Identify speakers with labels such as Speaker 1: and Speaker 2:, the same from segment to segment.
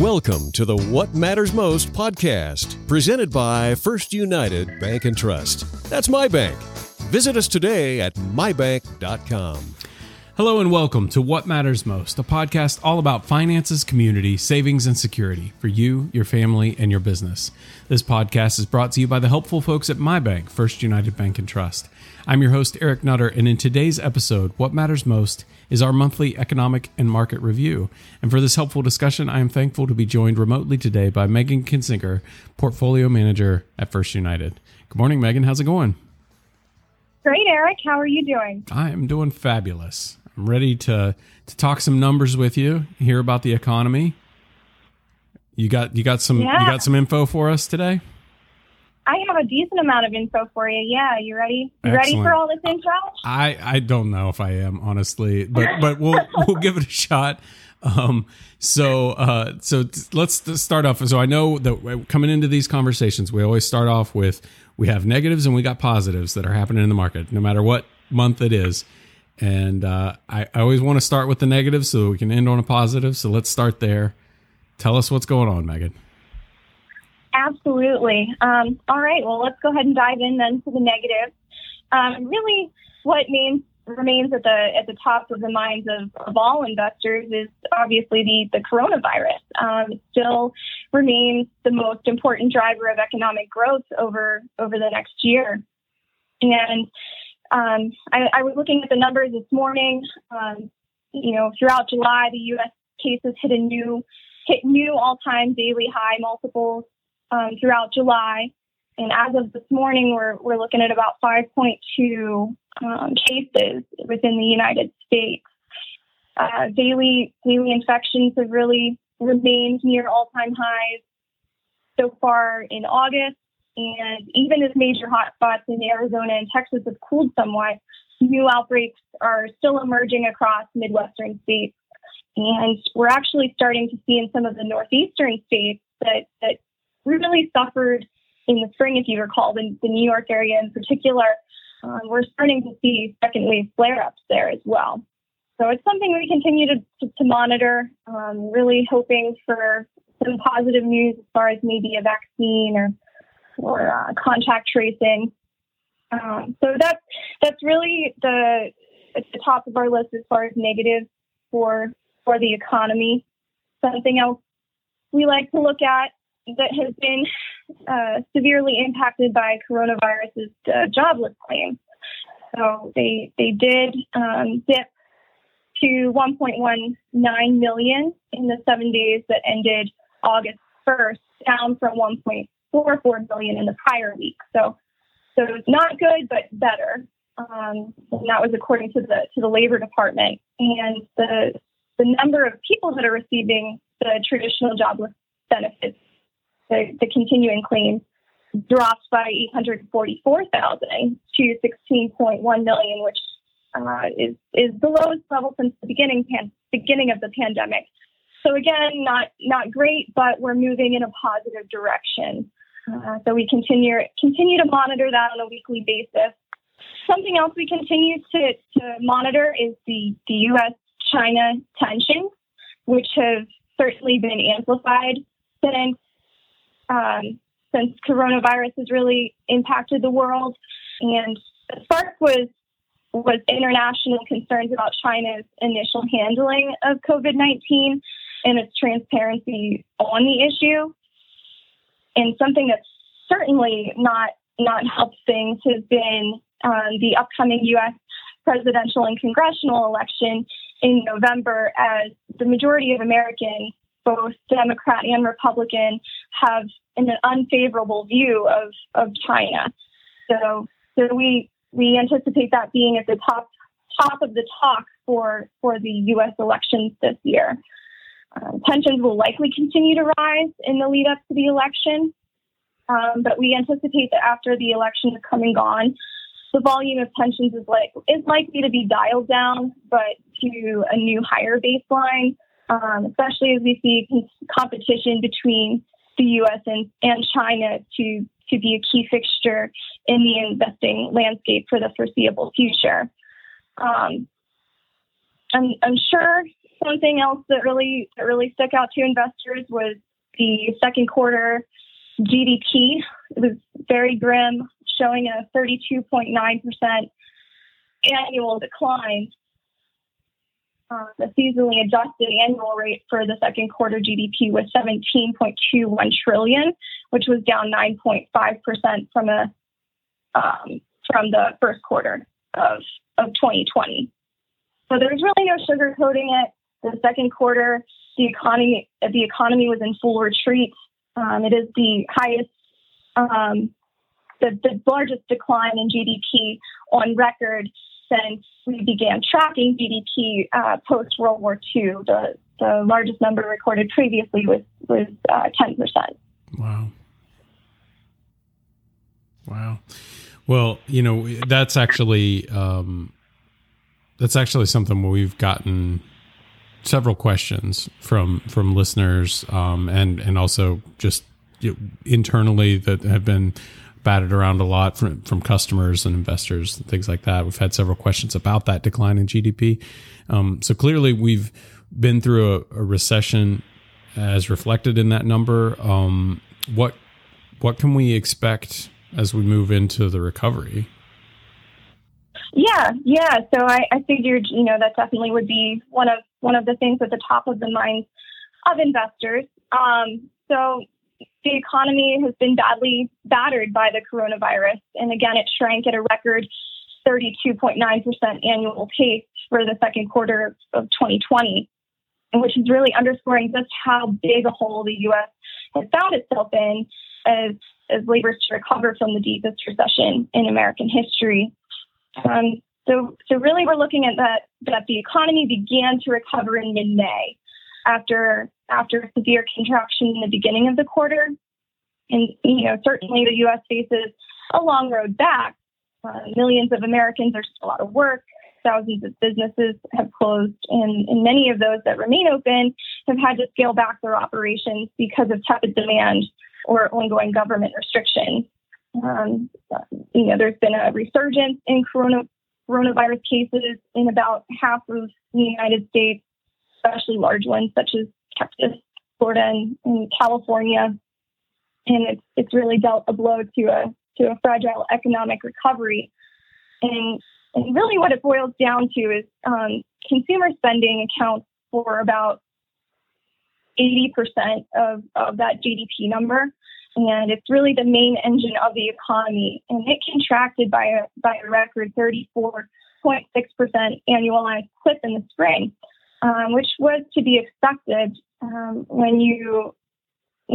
Speaker 1: Welcome to the What Matters Most podcast, presented by First United Bank and Trust. That's my bank. Visit us today at mybank.com.
Speaker 2: Hello and welcome to What Matters Most, a podcast all about finances, community, savings, and security for you, your family, and your business. This podcast is brought to you by the helpful folks at my bank, First United Bank and Trust. I'm your host, Eric Nutter, and in today's episode, What Matters Most is our monthly economic and market review. And for this helpful discussion, I am thankful to be joined remotely today by Megan Kinsinger, Portfolio Manager at First United. Good morning, Megan. How's it going?
Speaker 3: Great, Eric. How are you doing?
Speaker 2: I am doing fabulous. I'm ready to to talk some numbers with you, hear about the economy. You got you got some
Speaker 3: Yeah.
Speaker 2: you got some info for us today?
Speaker 3: I have a decent amount of info for you. Yeah, you ready? You ready for all this info?
Speaker 2: I I don't know if I am honestly, but but we'll we'll give it a shot. Um, so uh, so let's start off. So I know that coming into these conversations, we always start off with we have negatives and we got positives that are happening in the market, no matter what month it is. And uh, I, I always want to start with the negatives so we can end on a positive. So let's start there. Tell us what's going on, Megan.
Speaker 3: Absolutely. Um, all right. Well, let's go ahead and dive in then to the negatives. Um, really, what main, remains at the at the top of the minds of, of all investors is obviously the the coronavirus. Um, it still remains the most important driver of economic growth over over the next year. And um, I, I was looking at the numbers this morning. Um, you know, throughout July, the U.S. cases hit a new hit new all-time daily high multiples um, throughout July. And as of this morning, we're, we're looking at about 5.2 um, cases within the United States. Uh, daily daily infections have really remained near all-time highs so far in August. And even as major hotspots in Arizona and Texas have cooled somewhat, new outbreaks are still emerging across Midwestern states. And we're actually starting to see in some of the northeastern states that, that really suffered in the spring, if you recall, the, the New York area in particular. Um, we're starting to see second wave flare ups there as well. So it's something we continue to, to, to monitor, um, really hoping for some positive news as far as maybe a vaccine or, or uh, contact tracing. Um, so that's, that's really the, at the top of our list as far as negatives for, for the economy. Something else we like to look at that has been uh, severely impacted by coronavirus's uh, jobless claims. So they they did um, dip to 1.19 million in the seven days that ended August 1st, down from 1.44 million in the prior week. So so it was not good, but better. Um, and that was according to the to the Labor Department. And the the number of people that are receiving the traditional jobless benefits the, the continuing claims dropped by 844,000 to 16.1 million, which uh, is is the lowest level since the beginning pan- beginning of the pandemic. So again, not not great, but we're moving in a positive direction. Uh, so we continue continue to monitor that on a weekly basis. Something else we continue to, to monitor is the, the U.S. China tensions, which have certainly been amplified since um, since coronavirus has really impacted the world. And spark was was international concerns about China's initial handling of COVID nineteen and its transparency on the issue. And something that's certainly not not helped things has been um, the upcoming U.S. presidential and congressional election in November, as the majority of Americans both Democrat and Republican have an unfavorable view of, of China. So, so we we anticipate that being at the top top of the talk for for the U.S. elections this year. Uh, tensions will likely continue to rise in the lead up to the election, um, but we anticipate that after the election is come and gone, the volume of tensions is like is likely to be dialed down, but to a new higher baseline um, especially as we see competition between the U.S. and, and China to to be a key fixture in the investing landscape for the foreseeable future. Um, I'm, I'm sure something else that really that really stuck out to investors was the second quarter GDP. It was very grim, showing a 32.9% annual decline. Uh, the seasonally adjusted annual rate for the second quarter GDP was 17.21 trillion, which was down 9.5 percent from a um, from the first quarter of of 2020. So there's really no sugarcoating it. The second quarter, the economy the economy was in full retreat. Um, it is the highest, um, the, the largest decline in GDP on record since we began tracking GDP uh, post World War II. The the largest number recorded previously was was uh, ten uh, percent.
Speaker 2: Wow. Wow. Well, you know that's actually um, that's actually something we've gotten several questions from from listeners um, and and also just you know, internally that have been batted around a lot from from customers and investors and things like that. We've had several questions about that decline in GDP. Um, so clearly, we've been through a, a, recession as reflected in that number. Um, what what can we expect as we move into the recovery?
Speaker 3: Yeah, yeah. So I, I figured, you know, that definitely would be one of one of the things at the top of the minds of investors. Um, so the economy has been badly battered by the coronavirus, and again, it shrank at a record 32.9% annual pace for the second quarter of 2020, which is really underscoring just how big a hole the U.S. has found itself in as as labors to recover from the deepest recession in American history. Um, so, so really, we're looking at that that the economy began to recover in mid-May after after a severe contraction in the beginning of the quarter, and you know certainly the U.S. faces a long road back. Uh, millions of Americans are still out of work. Thousands of businesses have closed, and, and many of those that remain open have had to scale back their operations because of tepid demand or ongoing government restrictions. Um, you know, there's been a resurgence in corona, coronavirus cases in about half of the United States, especially large ones such as Texas, Florida, and, and California. And it's it's really dealt a blow to a to a fragile economic recovery. And and really, what it boils down to is um, consumer spending accounts for about 80% of, of that GDP number and it's really the main engine of the economy. And it contracted by a by a record 34.6% annualized clip in the spring, um, which was to be expected um, when you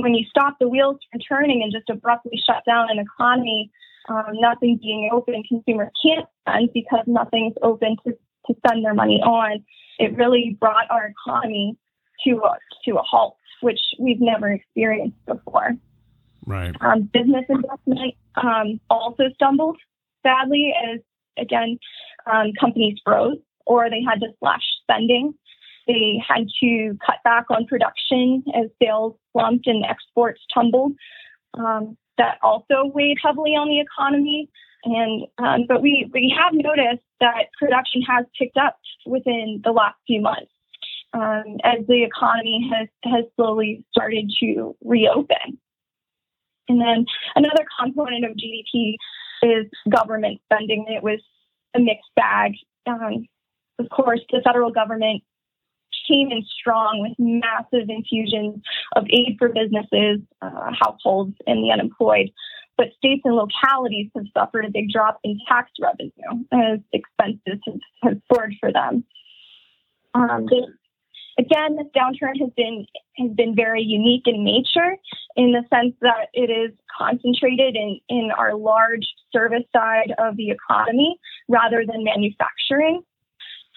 Speaker 3: when you stop the wheels from turning and just abruptly shut down an economy. Um, nothing being open, consumers can't spend because nothing's open to, to spend their money on. It really brought our economy to a, to a halt, which we've never experienced before.
Speaker 2: Right.
Speaker 3: Um, business investment um, also stumbled badly as, again, um, companies froze or they had to slash spending. They had to cut back on production as sales slumped and exports tumbled. Um, that also weighed heavily on the economy. And um, but we we have noticed that production has picked up within the last few months um, as the economy has has slowly started to reopen. And then another component of GDP is government spending. It was a mixed bag. Um, of course, the federal government came in strong with massive infusions of aid for businesses, uh, households, and the unemployed. But states and localities have suffered a big drop in tax revenue as expenses have, have soared for them. Um, Again, this downturn has been has been very unique in nature in the sense that it is concentrated in, in our large service side of the economy rather than manufacturing.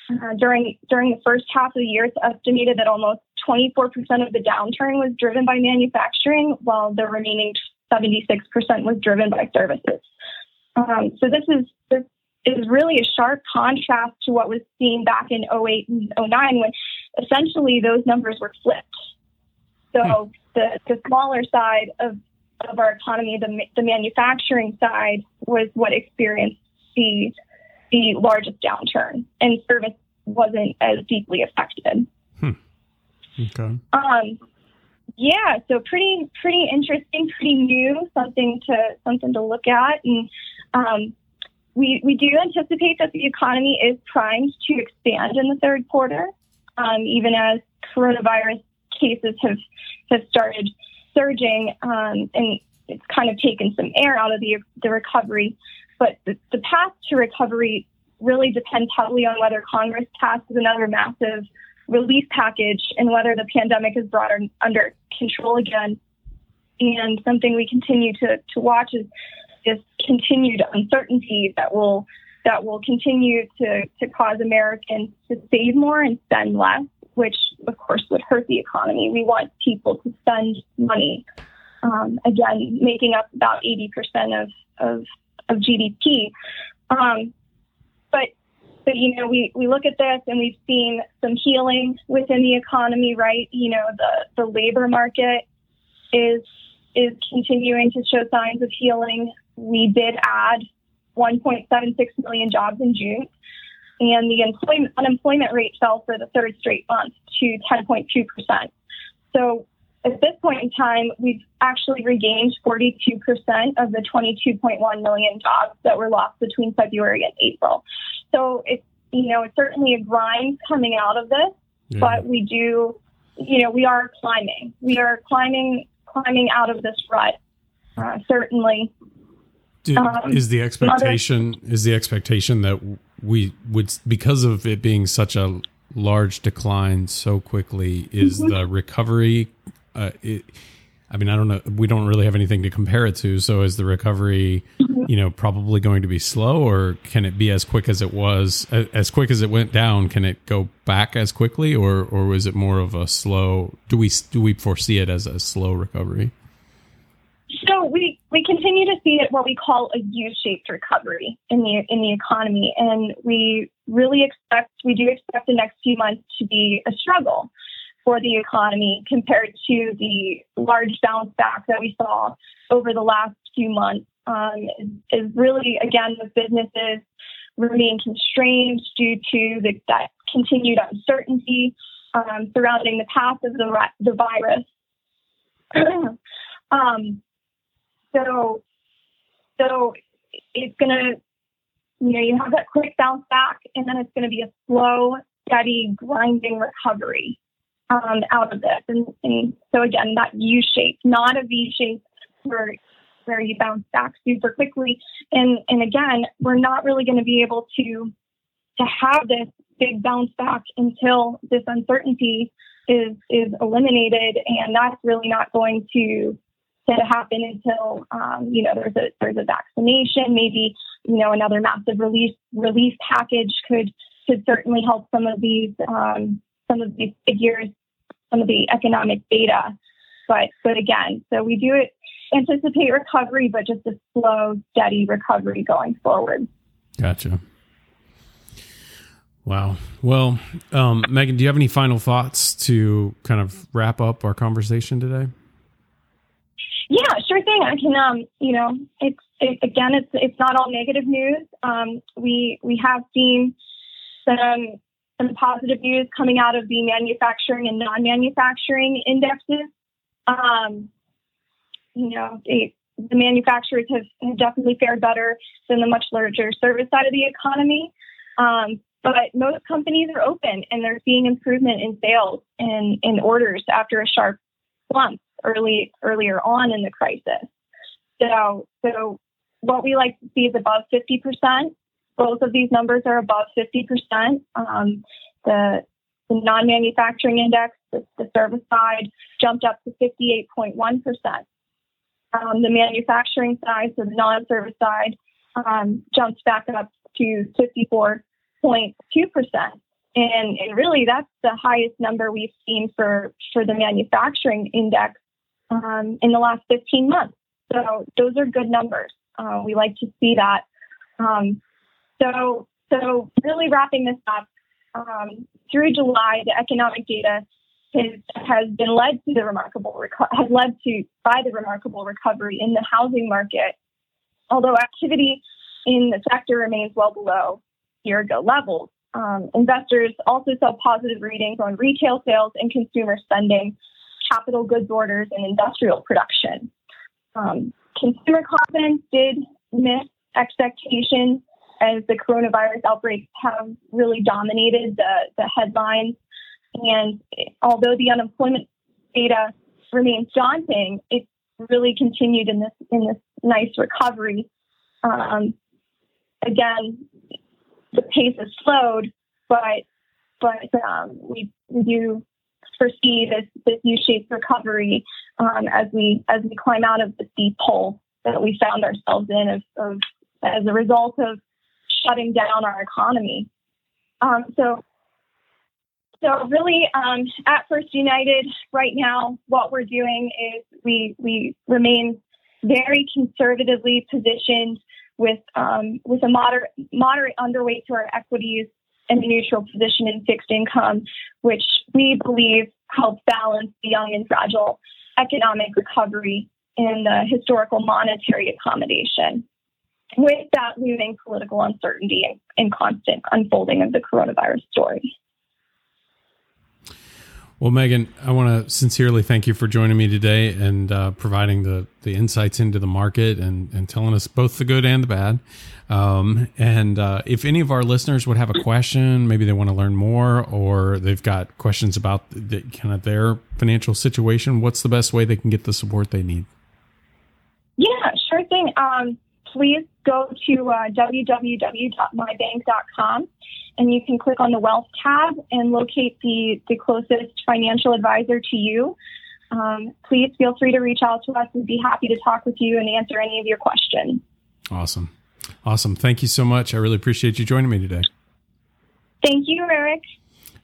Speaker 3: Uh, during during the first half of the year, it's estimated that almost 24% of the downturn was driven by manufacturing, while the remaining 76% was driven by services. Um, so this is this is really a sharp contrast to what was seen back in 08 and 09 when essentially those numbers were flipped. So hmm. the, the smaller side of, of our economy, the, the manufacturing side, was what experienced the, the largest downturn, and service wasn't as deeply affected.
Speaker 2: Hmm. Okay.
Speaker 3: Um, yeah, so pretty pretty interesting, pretty new, something to something to look at, and um, we we do anticipate that the economy is primed to expand in the third quarter, um, even as coronavirus cases have have started surging, um, and it's kind of taken some air out of the the recovery. But the, the path to recovery really depends heavily on whether Congress passes another massive relief package and whether the pandemic is brought under control again. And something we continue to, to watch is this continued uncertainty that will that will continue to, to cause Americans to save more and spend less, which of course would hurt the economy. We want people to spend money. Um, again, making up about 80% of, of, of GDP. Um, but but you know, we, we look at this and we've seen some healing within the economy, right? You know, the, the labor market is is continuing to show signs of healing. We did add 1.76 million jobs in June, and the employment, unemployment rate fell for the third straight month to 10.2 percent. So at this point in time, we've actually regained 42% of the 22.1 million jobs that were lost between February and April. So it's, you know, it's certainly a grind coming out of this, yeah. but we do, you know, we are climbing. We are climbing, climbing out of this rut, uh, certainly.
Speaker 2: Do, um, is the expectation other, is the expectation that we would because of it being such a large decline so quickly is mm-hmm. the recovery uh, it, I mean, I don't know. We don't really have anything to compare it to. So is the recovery, you know, probably going to be slow, or can it be as quick as it was, as quick as it went down? Can it go back as quickly, or or was it more of a slow? Do we do we foresee it as a slow recovery?
Speaker 3: So we we continue to see it what we call a U-shaped recovery in the in the economy, and we really expect we do expect the next few months to be a struggle for the economy compared to the large bounce back that we saw over the last few months um, is, really, again, with businesses remain constrained due to the, that continued uncertainty um, surrounding the path of the, the virus. um, so, so it's going to, you know, you have that quick bounce back, and then it's going to be a slow, steady, grinding recovery um, out of this. And, and, so again, that U shape, not a V shape where where you bounce back super quickly. And and again, we're not really going to be able to to have this big bounce back until this uncertainty is is eliminated, and that's really not going to to happen until um, you know there's a there's a vaccination, maybe you know another massive relief relief package could could certainly help some of these um, some of these figures, some of the economic data. But but again, so we do it, anticipate recovery, but just a slow, steady recovery going forward.
Speaker 2: Gotcha. Wow. Well, um, Megan, do you have any final thoughts to kind of wrap up our conversation today?
Speaker 3: Yeah, sure thing. I can. Um, you know, it's it, again, it's it's not all negative news. Um, we we have seen some some positive news coming out of the manufacturing and non-manufacturing indexes. Um, you know, the manufacturers have, have, definitely fared better than the much larger service side of the economy. Um, but most companies are open and they're seeing improvement in sales and in orders after a sharp slump early earlier on in the crisis. So, so what we like to see is above 50%. Both of these numbers are above 50%. Um, the, the non manufacturing index, the, the, service side, jumped up to 58.1%. Um, the manufacturing side, so the non service side, um, jumped back up to 54.2%. And, and really, that's the highest number we've seen for, for the manufacturing index um, in the last 15 months. So those are good numbers. Uh, we like to see that. Um, so, so really wrapping this up, um, through July, the economic data has, has been led to the remarkable reco- has led to by the remarkable recovery in the housing market. Although activity in the sector remains well below year ago levels, Um, investors also saw positive readings on retail sales and consumer spending, capital goods orders, and industrial production. Um, consumer confidence did miss expectations as the coronavirus outbreaks have really dominated the, the headlines. And although the unemployment data remains daunting, it really continued in this in this nice recovery. Um, again, the pace has slowed, but but um, we, do foresee this this U-shaped recovery um, as we as we climb out of the steep hole that we found ourselves in of, of as a result of shutting down our economy. Um, so so really, um, at First United right now, what we're doing is we we remain very conservatively positioned with um, with a moderate moderate underweight to our equities and a neutral position in fixed income, which we believe helps balance the young and fragile economic recovery and the historical monetary accommodation. With that looming political uncertainty and, and constant unfolding of the coronavirus story.
Speaker 2: Well, Megan, I want to sincerely thank you for joining me today and uh, providing the, the insights into the market and, and telling us both the good and the bad. Um, and uh, if any of our listeners would have a question, maybe they want to learn more or they've got questions about the, kind of their financial situation, what's the best way they can get the support they need?
Speaker 3: Yeah, sure thing. Um, please go to uh, www.mybank.com and you can click on the Wealth tab and locate the, the closest financial advisor to you. Um, please feel free to reach out to us. We'd be happy to talk with you and answer any of your questions.
Speaker 2: Awesome. Awesome. Thank you so much. I really appreciate you joining me today.
Speaker 3: Thank you, Eric.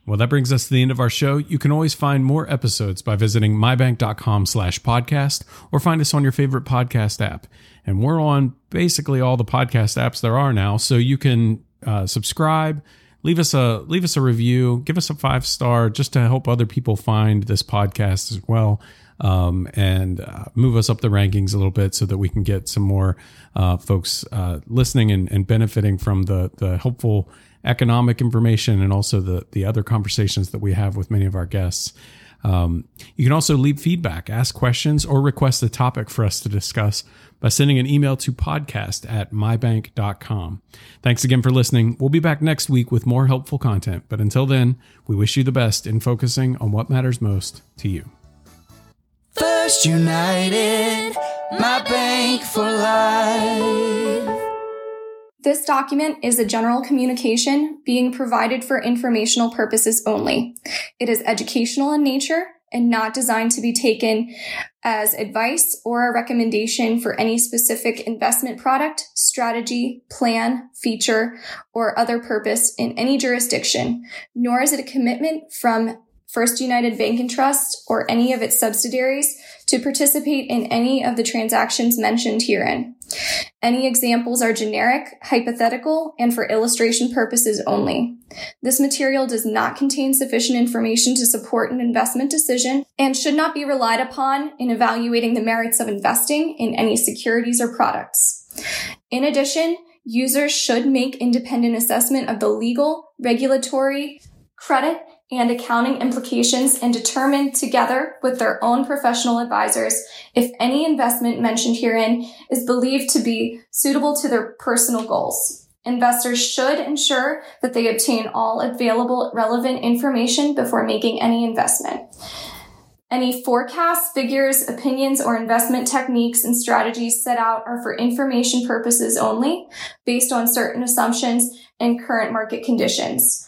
Speaker 2: Well, that brings us to the end of our show. You can always find more episodes by visiting mybank.com slash podcast or find us on your favorite podcast app. And we're on basically all the podcast apps there are now. So you can uh, subscribe, leave us a leave us a review, give us a five star just to help other people find this podcast as well. Um, and uh, move us up the rankings a little bit so that we can get some more uh, folks uh, listening and, and, benefiting from the the helpful economic information and also the the other conversations that we have with many of our guests. Um, you can also leave feedback, ask questions, or request a topic for us to discuss by sending an email to podcast at mybank.com. Thanks again for listening. We'll be back next week with more helpful content. But until then, we wish you the best in focusing on what matters most to you.
Speaker 4: First United, my bank for life.
Speaker 5: This document is a general communication being provided for informational purposes only. It is educational in nature and not designed to be taken as advice or a recommendation for any specific investment product, strategy, plan, feature, or other purpose in any jurisdiction, nor is it a commitment from First United Bank and Trust or any of its subsidiaries to participate in any of the transactions mentioned herein. Any examples are generic, hypothetical, and for illustration purposes only. This material does not contain sufficient information to support an investment decision and should not be relied upon in evaluating the merits of investing in any securities or products. In addition, users should make independent assessment of the legal, regulatory, credit, and accounting implications and determine together with their own professional advisors if any investment mentioned herein is believed to be suitable to their personal goals. Investors should ensure that they obtain all available relevant information before making any investment. Any forecasts, figures, opinions, or investment techniques and strategies set out are for information purposes only, based on certain assumptions and current market conditions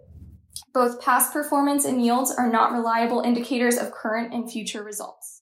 Speaker 5: Both past performance and yields are not reliable indicators of current and future results.